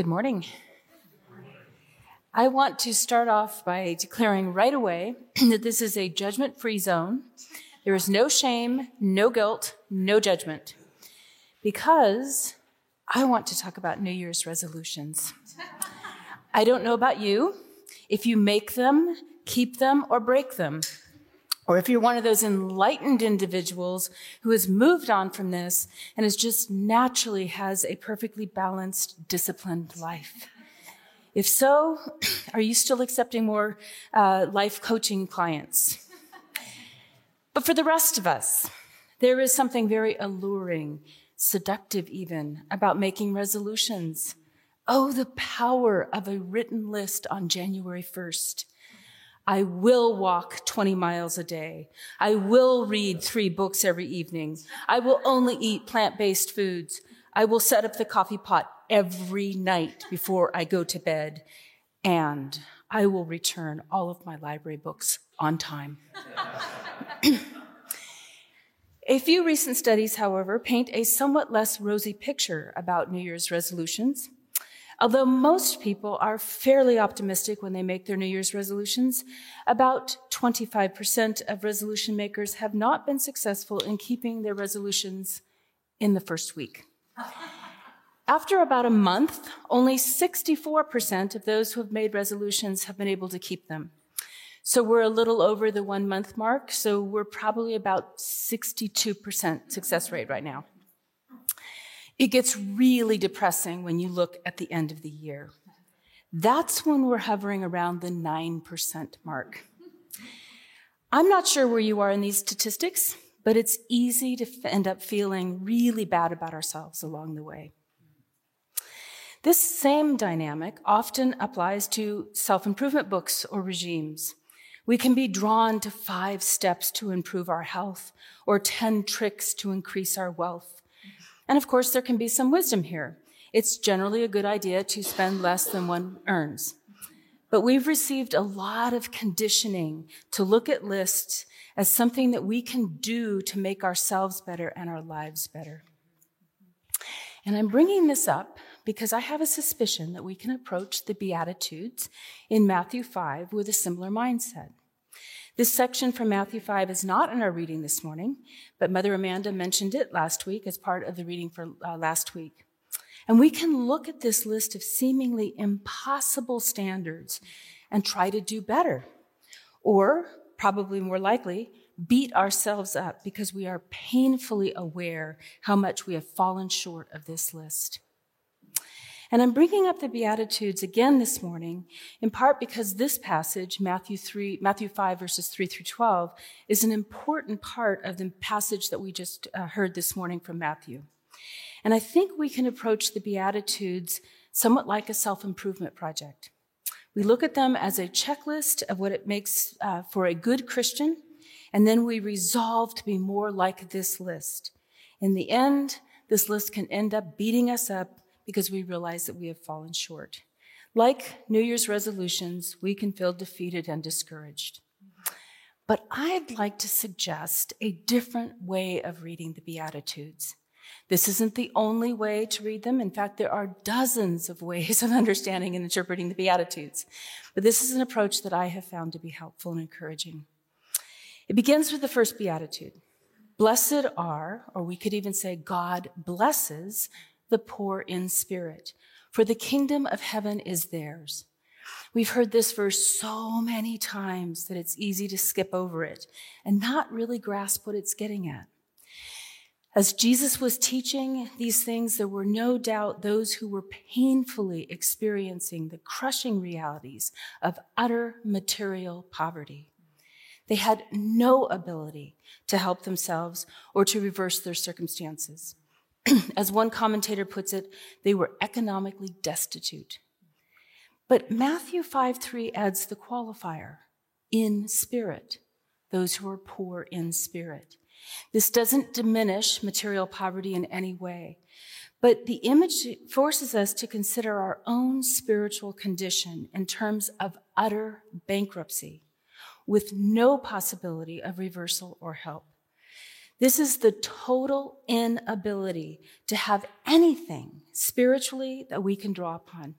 Good morning. I want to start off by declaring right away that this is a judgment free zone. There is no shame, no guilt, no judgment. Because I want to talk about New Year's resolutions. I don't know about you. If you make them, keep them, or break them, or if you're one of those enlightened individuals who has moved on from this and is just naturally has a perfectly balanced, disciplined life. If so, are you still accepting more uh, life coaching clients? But for the rest of us, there is something very alluring, seductive even, about making resolutions. Oh, the power of a written list on January 1st. I will walk 20 miles a day. I will read three books every evening. I will only eat plant-based foods. I will set up the coffee pot every night before I go to bed. And I will return all of my library books on time. a few recent studies, however, paint a somewhat less rosy picture about New Year's resolutions. Although most people are fairly optimistic when they make their New Year's resolutions, about 25% of resolution makers have not been successful in keeping their resolutions in the first week. After about a month, only 64% of those who have made resolutions have been able to keep them. So we're a little over the one month mark, so we're probably about 62% success rate right now. It gets really depressing when you look at the end of the year. That's when we're hovering around the 9% mark. I'm not sure where you are in these statistics, but it's easy to end up feeling really bad about ourselves along the way. This same dynamic often applies to self improvement books or regimes. We can be drawn to five steps to improve our health or 10 tricks to increase our wealth. And of course, there can be some wisdom here. It's generally a good idea to spend less than one earns. But we've received a lot of conditioning to look at lists as something that we can do to make ourselves better and our lives better. And I'm bringing this up because I have a suspicion that we can approach the Beatitudes in Matthew 5 with a similar mindset. This section from Matthew 5 is not in our reading this morning, but Mother Amanda mentioned it last week as part of the reading for uh, last week. And we can look at this list of seemingly impossible standards and try to do better. Or, probably more likely, beat ourselves up because we are painfully aware how much we have fallen short of this list. And I'm bringing up the Beatitudes again this morning, in part because this passage, Matthew 3, Matthew 5 verses 3 through 12, is an important part of the passage that we just uh, heard this morning from Matthew. And I think we can approach the Beatitudes somewhat like a self-improvement project. We look at them as a checklist of what it makes uh, for a good Christian, and then we resolve to be more like this list. In the end, this list can end up beating us up because we realize that we have fallen short. Like New Year's resolutions, we can feel defeated and discouraged. But I'd like to suggest a different way of reading the Beatitudes. This isn't the only way to read them. In fact, there are dozens of ways of understanding and interpreting the Beatitudes. But this is an approach that I have found to be helpful and encouraging. It begins with the first Beatitude. Blessed are, or we could even say God blesses the poor in spirit, for the kingdom of heaven is theirs. We've heard this verse so many times that it's easy to skip over it and not really grasp what it's getting at. As Jesus was teaching these things, there were no doubt those who were painfully experiencing the crushing realities of utter material poverty. They had no ability to help themselves or to reverse their circumstances. As one commentator puts it, they were economically destitute. But Matthew 5 3 adds the qualifier in spirit, those who are poor in spirit. This doesn't diminish material poverty in any way, but the image forces us to consider our own spiritual condition in terms of utter bankruptcy with no possibility of reversal or help. This is the total inability to have anything spiritually that we can draw upon.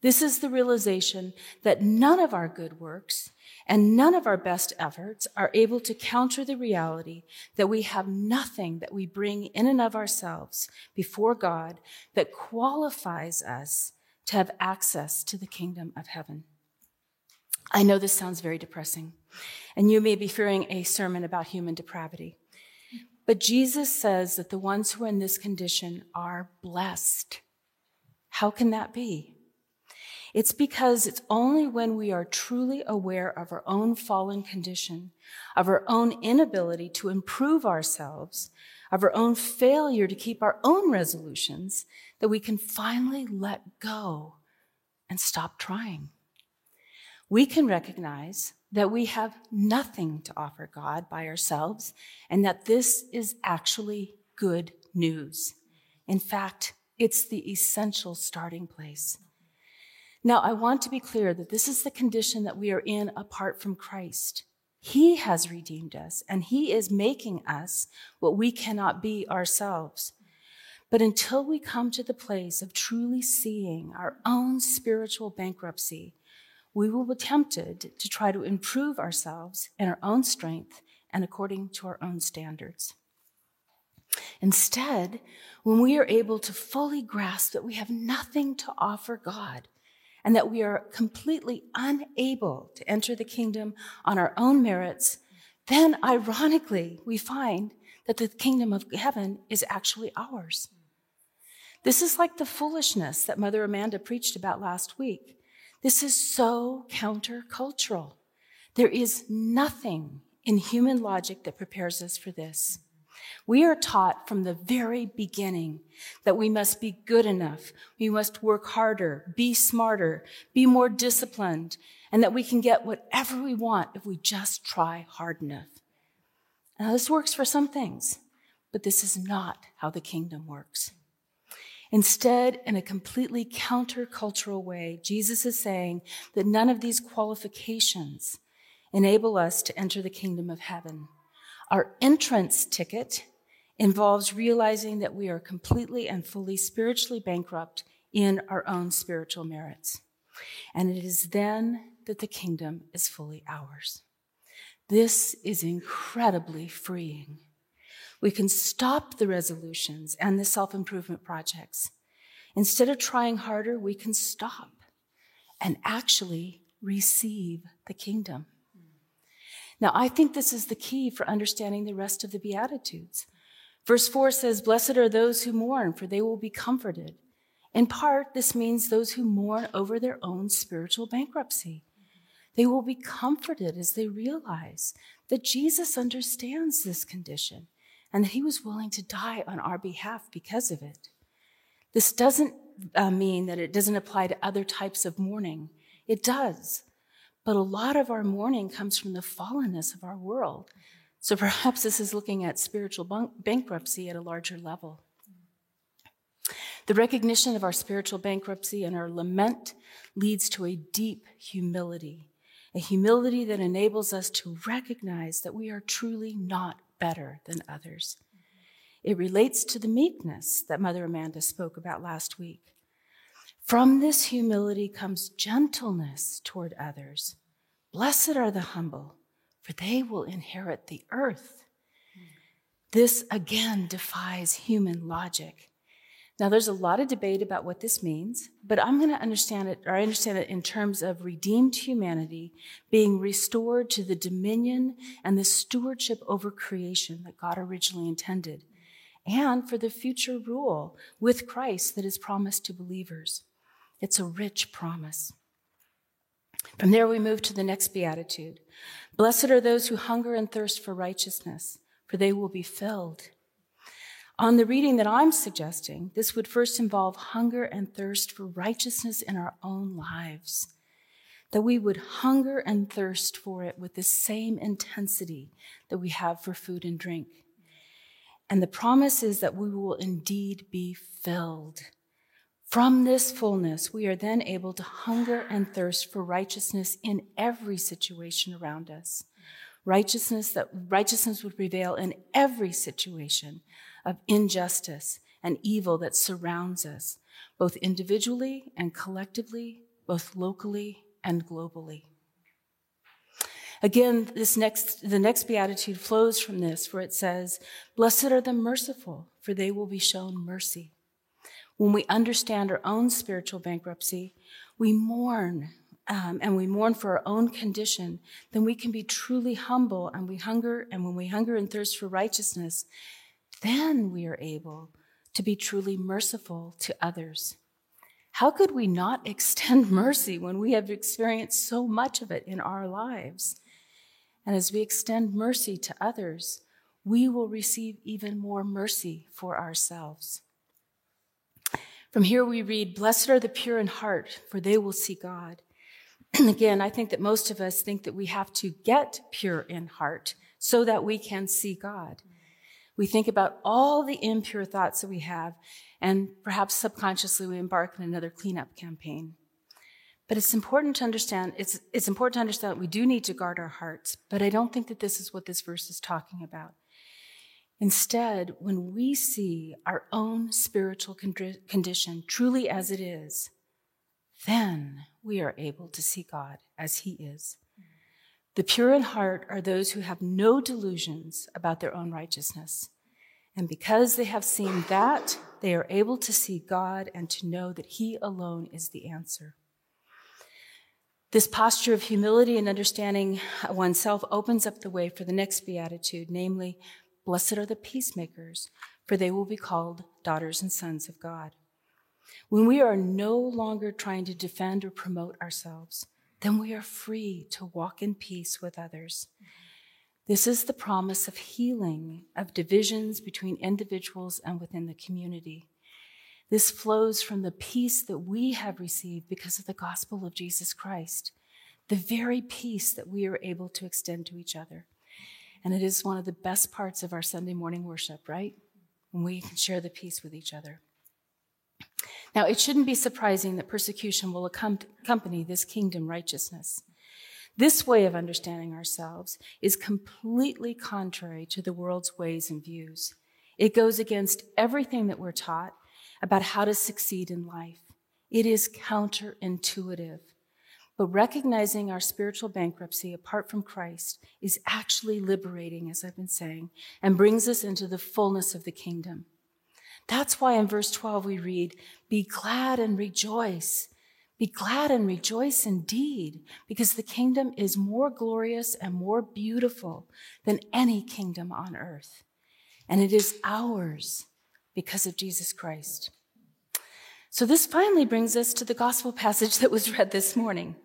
This is the realization that none of our good works and none of our best efforts are able to counter the reality that we have nothing that we bring in and of ourselves before God that qualifies us to have access to the kingdom of heaven. I know this sounds very depressing, and you may be fearing a sermon about human depravity. But Jesus says that the ones who are in this condition are blessed. How can that be? It's because it's only when we are truly aware of our own fallen condition, of our own inability to improve ourselves, of our own failure to keep our own resolutions, that we can finally let go and stop trying. We can recognize that we have nothing to offer God by ourselves and that this is actually good news. In fact, it's the essential starting place. Now, I want to be clear that this is the condition that we are in apart from Christ. He has redeemed us and he is making us what we cannot be ourselves. But until we come to the place of truly seeing our own spiritual bankruptcy, we will be tempted to try to improve ourselves in our own strength and according to our own standards. Instead, when we are able to fully grasp that we have nothing to offer God, and that we are completely unable to enter the kingdom on our own merits, then ironically, we find that the kingdom of heaven is actually ours. This is like the foolishness that Mother Amanda preached about last week. This is so countercultural. There is nothing in human logic that prepares us for this. We are taught from the very beginning that we must be good enough. We must work harder, be smarter, be more disciplined, and that we can get whatever we want if we just try hard enough. Now, this works for some things, but this is not how the kingdom works. Instead, in a completely countercultural way, Jesus is saying that none of these qualifications enable us to enter the kingdom of heaven. Our entrance ticket involves realizing that we are completely and fully spiritually bankrupt in our own spiritual merits. And it is then that the kingdom is fully ours. This is incredibly freeing. We can stop the resolutions and the self improvement projects. Instead of trying harder, we can stop and actually receive the kingdom. Now, I think this is the key for understanding the rest of the Beatitudes. Verse 4 says, Blessed are those who mourn, for they will be comforted. In part, this means those who mourn over their own spiritual bankruptcy. They will be comforted as they realize that Jesus understands this condition and that he was willing to die on our behalf because of it. This doesn't uh, mean that it doesn't apply to other types of mourning. It does. But a lot of our mourning comes from the fallenness of our world. So perhaps this is looking at spiritual bankruptcy at a larger level. The recognition of our spiritual bankruptcy and our lament leads to a deep humility, a humility that enables us to recognize that we are truly not better than others. It relates to the meekness that Mother Amanda spoke about last week. From this humility comes gentleness toward others. Blessed are the humble, for they will inherit the earth. This again defies human logic. Now, there's a lot of debate about what this means, but I'm going to understand it, or I understand it in terms of redeemed humanity being restored to the dominion and the stewardship over creation that God originally intended, and for the future rule with Christ that is promised to believers. It's a rich promise. From there, we move to the next beatitude. Blessed are those who hunger and thirst for righteousness, for they will be filled. On the reading that I'm suggesting, this would first involve hunger and thirst for righteousness in our own lives. That we would hunger and thirst for it with the same intensity that we have for food and drink. And the promise is that we will indeed be filled. From this fullness, we are then able to hunger and thirst for righteousness in every situation around us. Righteousness that righteousness would prevail in every situation of injustice and evil that surrounds us, both individually and collectively, both locally and globally. Again, this next, the next beatitude flows from this, where it says, Blessed are the merciful, for they will be shown mercy. When we understand our own spiritual bankruptcy, we mourn, um, and we mourn for our own condition, then we can be truly humble and we hunger, and when we hunger and thirst for righteousness, then we are able to be truly merciful to others. How could we not extend mercy when we have experienced so much of it in our lives? And as we extend mercy to others, we will receive even more mercy for ourselves. From here we read, Blessed are the pure in heart, for they will see God. And again, I think that most of us think that we have to get pure in heart so that we can see God. We think about all the impure thoughts that we have, and perhaps subconsciously we embark on another cleanup campaign. But it's important to understand, it's, it's important to understand that we do need to guard our hearts, but I don't think that this is what this verse is talking about. Instead, when we see our own spiritual condition truly as it is, then we are able to see God as He is. The pure in heart are those who have no delusions about their own righteousness. And because they have seen that, they are able to see God and to know that He alone is the answer. This posture of humility and understanding oneself opens up the way for the next beatitude, namely, Blessed are the peacemakers, for they will be called daughters and sons of God. When we are no longer trying to defend or promote ourselves, then we are free to walk in peace with others. This is the promise of healing of divisions between individuals and within the community. This flows from the peace that we have received because of the gospel of Jesus Christ, the very peace that we are able to extend to each other. And it is one of the best parts of our Sunday morning worship, right? When we can share the peace with each other. Now, it shouldn't be surprising that persecution will accompany this kingdom righteousness. This way of understanding ourselves is completely contrary to the world's ways and views. It goes against everything that we're taught about how to succeed in life. It is counterintuitive. But recognizing our spiritual bankruptcy apart from Christ is actually liberating, as I've been saying, and brings us into the fullness of the kingdom. That's why in verse 12 we read, Be glad and rejoice. Be glad and rejoice indeed, because the kingdom is more glorious and more beautiful than any kingdom on earth. And it is ours because of Jesus Christ. So this finally brings us to the gospel passage that was read this morning.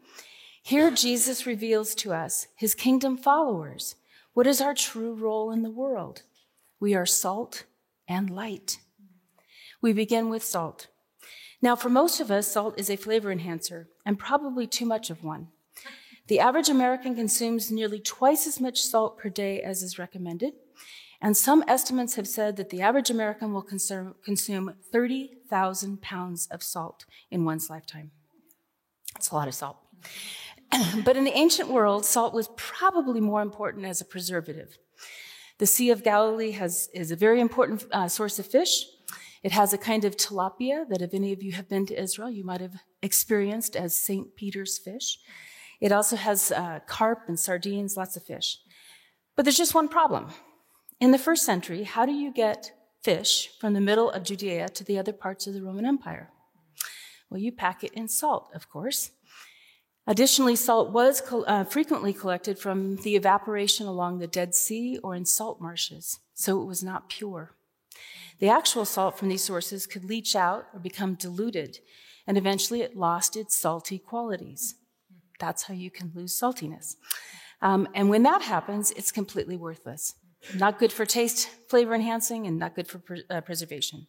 Here, Jesus reveals to us, his kingdom followers, what is our true role in the world. We are salt and light. We begin with salt. Now, for most of us, salt is a flavor enhancer, and probably too much of one. The average American consumes nearly twice as much salt per day as is recommended, and some estimates have said that the average American will consume, consume 30,000 pounds of salt in one's lifetime. That's a lot of salt. but in the ancient world, salt was probably more important as a preservative. The Sea of Galilee has, is a very important uh, source of fish. It has a kind of tilapia that, if any of you have been to Israel, you might have experienced as St. Peter's fish. It also has uh, carp and sardines, lots of fish. But there's just one problem. In the first century, how do you get fish from the middle of Judea to the other parts of the Roman Empire? Well, you pack it in salt, of course. Additionally, salt was uh, frequently collected from the evaporation along the Dead Sea or in salt marshes, so it was not pure. The actual salt from these sources could leach out or become diluted, and eventually it lost its salty qualities. That's how you can lose saltiness. Um, and when that happens, it's completely worthless. Not good for taste, flavor enhancing, and not good for pre- uh, preservation.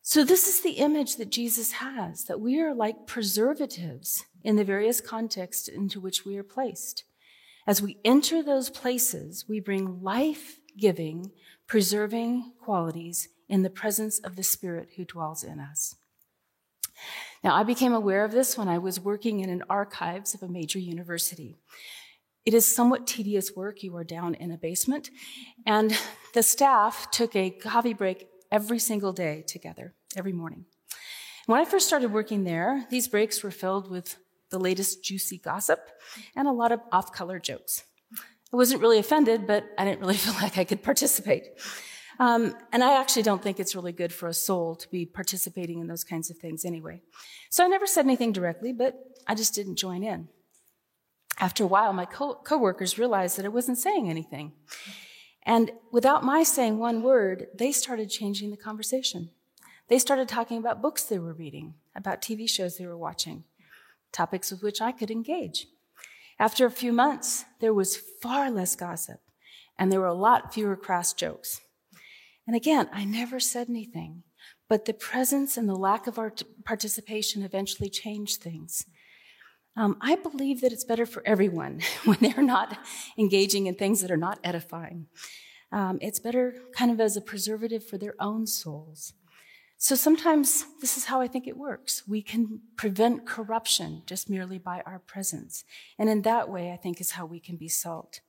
So, this is the image that Jesus has that we are like preservatives in the various contexts into which we are placed. As we enter those places, we bring life giving, preserving qualities in the presence of the Spirit who dwells in us. Now, I became aware of this when I was working in an archives of a major university. It is somewhat tedious work. You are down in a basement. And the staff took a coffee break every single day together, every morning. When I first started working there, these breaks were filled with the latest juicy gossip and a lot of off color jokes. I wasn't really offended, but I didn't really feel like I could participate. Um, and I actually don't think it's really good for a soul to be participating in those kinds of things anyway. So I never said anything directly, but I just didn't join in. After a while, my co- coworkers realized that I wasn't saying anything. And without my saying one word, they started changing the conversation. They started talking about books they were reading, about TV shows they were watching, topics with which I could engage. After a few months, there was far less gossip, and there were a lot fewer crass jokes. And again, I never said anything, but the presence and the lack of our participation eventually changed things. Um, I believe that it's better for everyone when they're not engaging in things that are not edifying. Um, it's better kind of as a preservative for their own souls. So sometimes this is how I think it works. We can prevent corruption just merely by our presence. And in that way, I think is how we can be salt.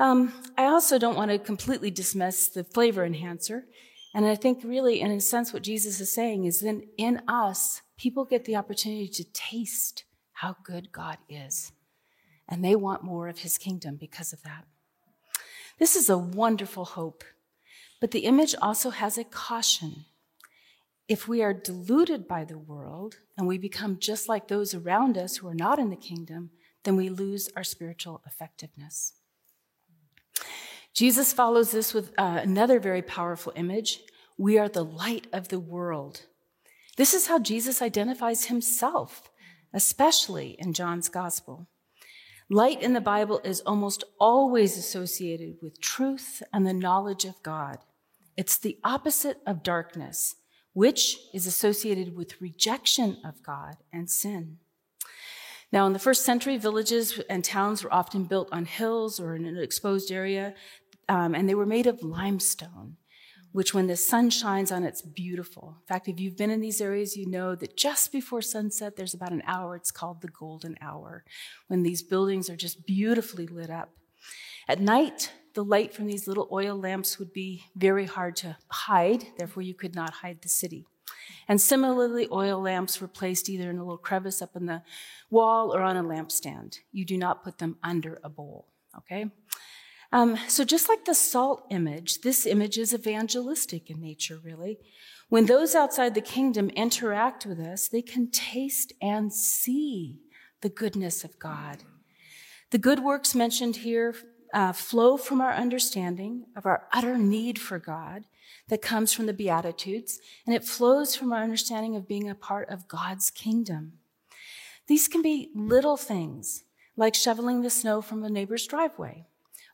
Um, I also don't want to completely dismiss the flavor enhancer. And I think really, in a sense, what Jesus is saying is that in us, people get the opportunity to taste how good God is. And they want more of his kingdom because of that. This is a wonderful hope. But the image also has a caution. If we are deluded by the world and we become just like those around us who are not in the kingdom, then we lose our spiritual effectiveness. Jesus follows this with uh, another very powerful image. We are the light of the world. This is how Jesus identifies himself, especially in John's gospel. Light in the Bible is almost always associated with truth and the knowledge of God. It's the opposite of darkness which is associated with rejection of God and sin. Now, in the first century, villages and towns were often built on hills or in an exposed area, um, and they were made of limestone, which, when the sun shines on, it's beautiful. In fact, if you've been in these areas, you know that just before sunset, there's about an hour. It's called the golden hour, when these buildings are just beautifully lit up. At night, the light from these little oil lamps would be very hard to hide, therefore, you could not hide the city. And similarly, oil lamps were placed either in a little crevice up in the wall or on a lampstand. You do not put them under a bowl, okay? Um, so, just like the salt image, this image is evangelistic in nature, really. When those outside the kingdom interact with us, they can taste and see the goodness of God. The good works mentioned here uh, flow from our understanding of our utter need for God that comes from the Beatitudes, and it flows from our understanding of being a part of God's kingdom. These can be little things like shoveling the snow from a neighbor's driveway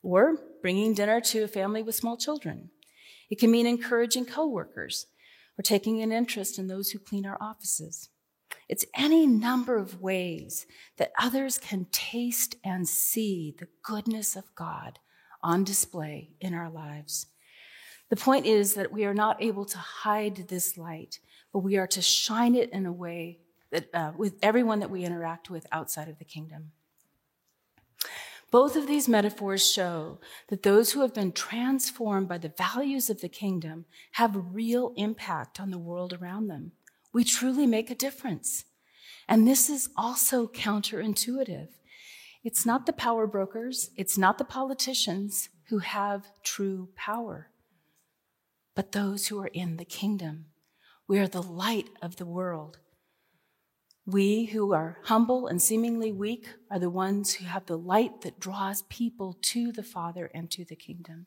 or bringing dinner to a family with small children. It can mean encouraging coworkers or taking an interest in those who clean our offices. It's any number of ways that others can taste and see the goodness of God on display in our lives. The point is that we are not able to hide this light, but we are to shine it in a way that uh, with everyone that we interact with outside of the kingdom. Both of these metaphors show that those who have been transformed by the values of the kingdom have real impact on the world around them we truly make a difference. And this is also counterintuitive. It's not the power brokers, it's not the politicians who have true power, but those who are in the kingdom. We are the light of the world. We who are humble and seemingly weak are the ones who have the light that draws people to the Father and to the kingdom.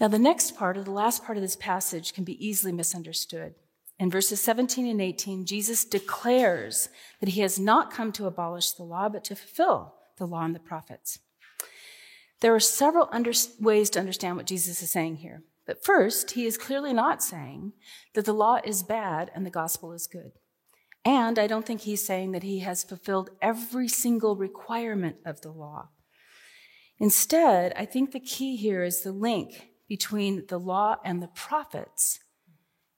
Now, the next part, or the last part of this passage, can be easily misunderstood. In verses 17 and 18, Jesus declares that he has not come to abolish the law, but to fulfill the law and the prophets. There are several under- ways to understand what Jesus is saying here. But first, he is clearly not saying that the law is bad and the gospel is good. And I don't think he's saying that he has fulfilled every single requirement of the law. Instead, I think the key here is the link between the law and the prophets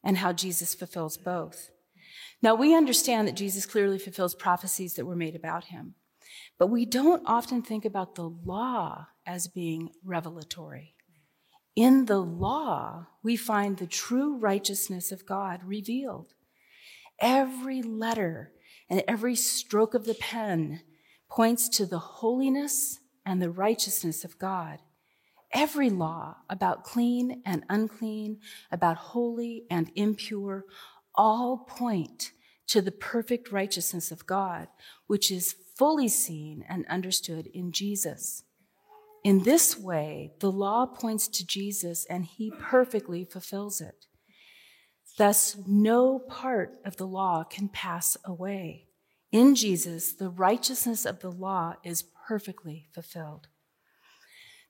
and how Jesus fulfills both. Now, we understand that Jesus clearly fulfills prophecies that were made about him. But we don't often think about the law as being revelatory. In the law, we find the true righteousness of God revealed. Every letter and every stroke of the pen points to the holiness and the righteousness of God. Every law about clean and unclean, about holy and impure, all point to the perfect righteousness of God, which is fully seen and understood in Jesus. In this way, the law points to Jesus and he perfectly fulfills it. Thus, no part of the law can pass away. In Jesus, the righteousness of the law is perfectly fulfilled.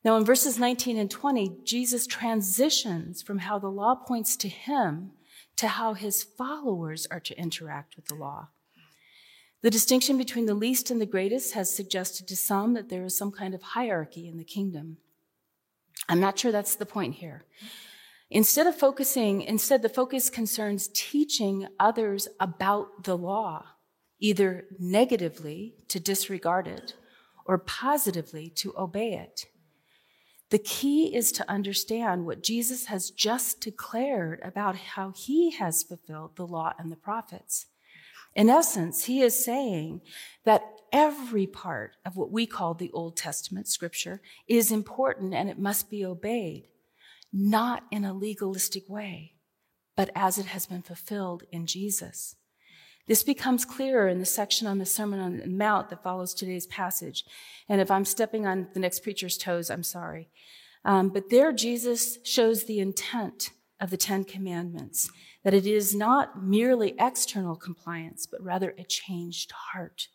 Now, in verses 19 and 20, Jesus transitions from how the law points to him to how his followers are to interact with the law. The distinction between the least and the greatest has suggested to some that there is some kind of hierarchy in the kingdom. I'm not sure that's the point here. Instead of focusing, instead, the focus concerns teaching others about the law, either negatively to disregard it or positively to obey it. The key is to understand what Jesus has just declared about how he has fulfilled the law and the prophets. In essence, he is saying that every part of what we call the Old Testament scripture is important and it must be obeyed, not in a legalistic way, but as it has been fulfilled in Jesus. This becomes clearer in the section on the Sermon on the Mount that follows today's passage. And if I'm stepping on the next preacher's toes, I'm sorry. Um, but there, Jesus shows the intent of the Ten Commandments that it is not merely external compliance, but rather a changed heart.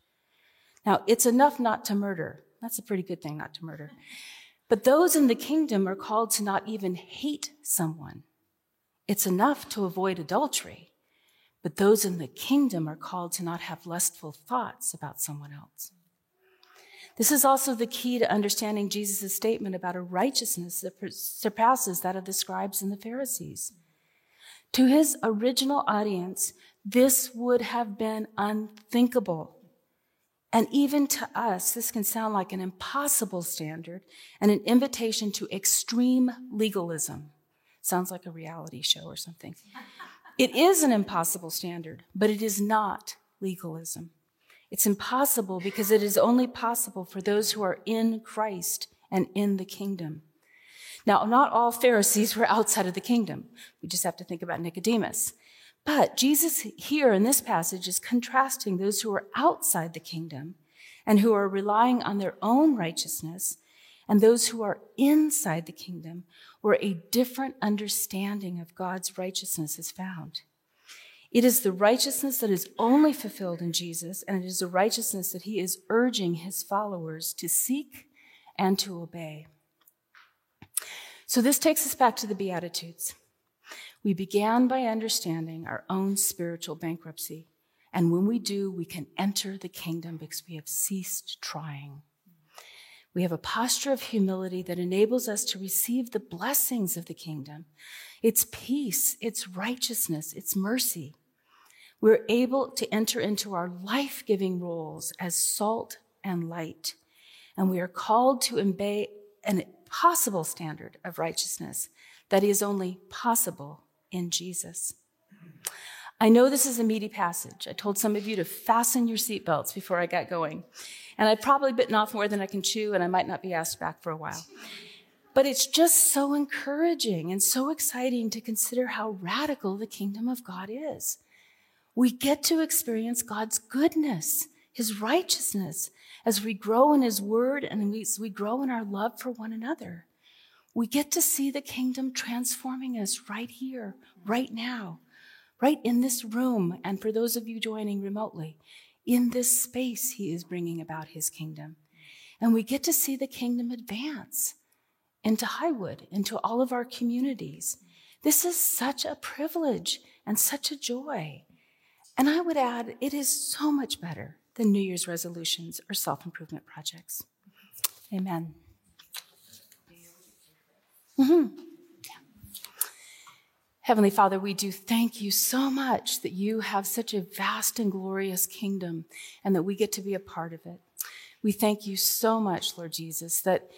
Now, it's enough not to murder. That's a pretty good thing not to murder. But those in the kingdom are called to not even hate someone. It's enough to avoid adultery. But those in the kingdom are called to not have lustful thoughts about someone else. This is also the key to understanding Jesus' statement about a righteousness that surpasses that of the scribes and the Pharisees. To his original audience, this would have been unthinkable. And even to us, this can sound like an impossible standard and an invitation to extreme legalism. Sounds like a reality show or something. It is an impossible standard, but it is not legalism. It's impossible because it is only possible for those who are in Christ and in the kingdom. Now, not all Pharisees were outside of the kingdom. We just have to think about Nicodemus. But Jesus here in this passage is contrasting those who are outside the kingdom and who are relying on their own righteousness and those who are inside the kingdom where a different understanding of God's righteousness is found. It is the righteousness that is only fulfilled in Jesus, and it is the righteousness that he is urging his followers to seek and to obey. So, this takes us back to the Beatitudes. We began by understanding our own spiritual bankruptcy. And when we do, we can enter the kingdom because we have ceased trying. We have a posture of humility that enables us to receive the blessings of the kingdom its peace, its righteousness, its mercy. We're able to enter into our life giving roles as salt and light. And we are called to obey an possible standard of righteousness that is only possible in Jesus. I know this is a meaty passage. I told some of you to fasten your seatbelts before I got going. And I've probably bitten off more than I can chew, and I might not be asked back for a while. But it's just so encouraging and so exciting to consider how radical the kingdom of God is. We get to experience God's goodness, His righteousness, as we grow in His Word and as we grow in our love for one another. We get to see the kingdom transforming us right here, right now, right in this room. And for those of you joining remotely, in this space, He is bringing about His kingdom. And we get to see the kingdom advance into Highwood, into all of our communities. This is such a privilege and such a joy. And I would add, it is so much better than New Year's resolutions or self improvement projects. Amen. Mm-hmm. Heavenly Father, we do thank you so much that you have such a vast and glorious kingdom and that we get to be a part of it. We thank you so much, Lord Jesus, that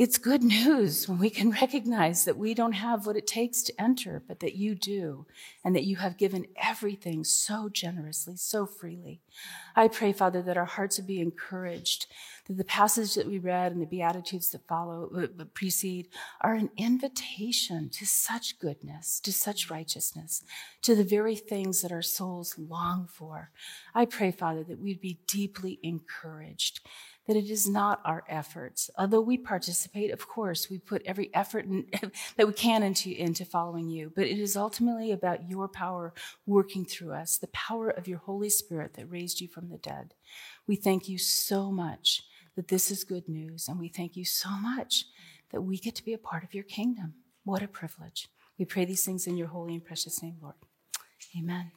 it's good news when we can recognize that we don't have what it takes to enter, but that you do, and that you have given everything so generously, so freely. I pray, Father, that our hearts would be encouraged, that the passage that we read and the Beatitudes that follow, uh, precede, are an invitation to such goodness, to such righteousness, to the very things that our souls long for. I pray, Father, that we'd be deeply encouraged that it is not our efforts. Although we participate, of course, we put every effort in, that we can into, into following you, but it is ultimately about your power working through us, the power of your Holy Spirit that raised you from the dead. We thank you so much that this is good news, and we thank you so much that we get to be a part of your kingdom. What a privilege. We pray these things in your holy and precious name, Lord. Amen.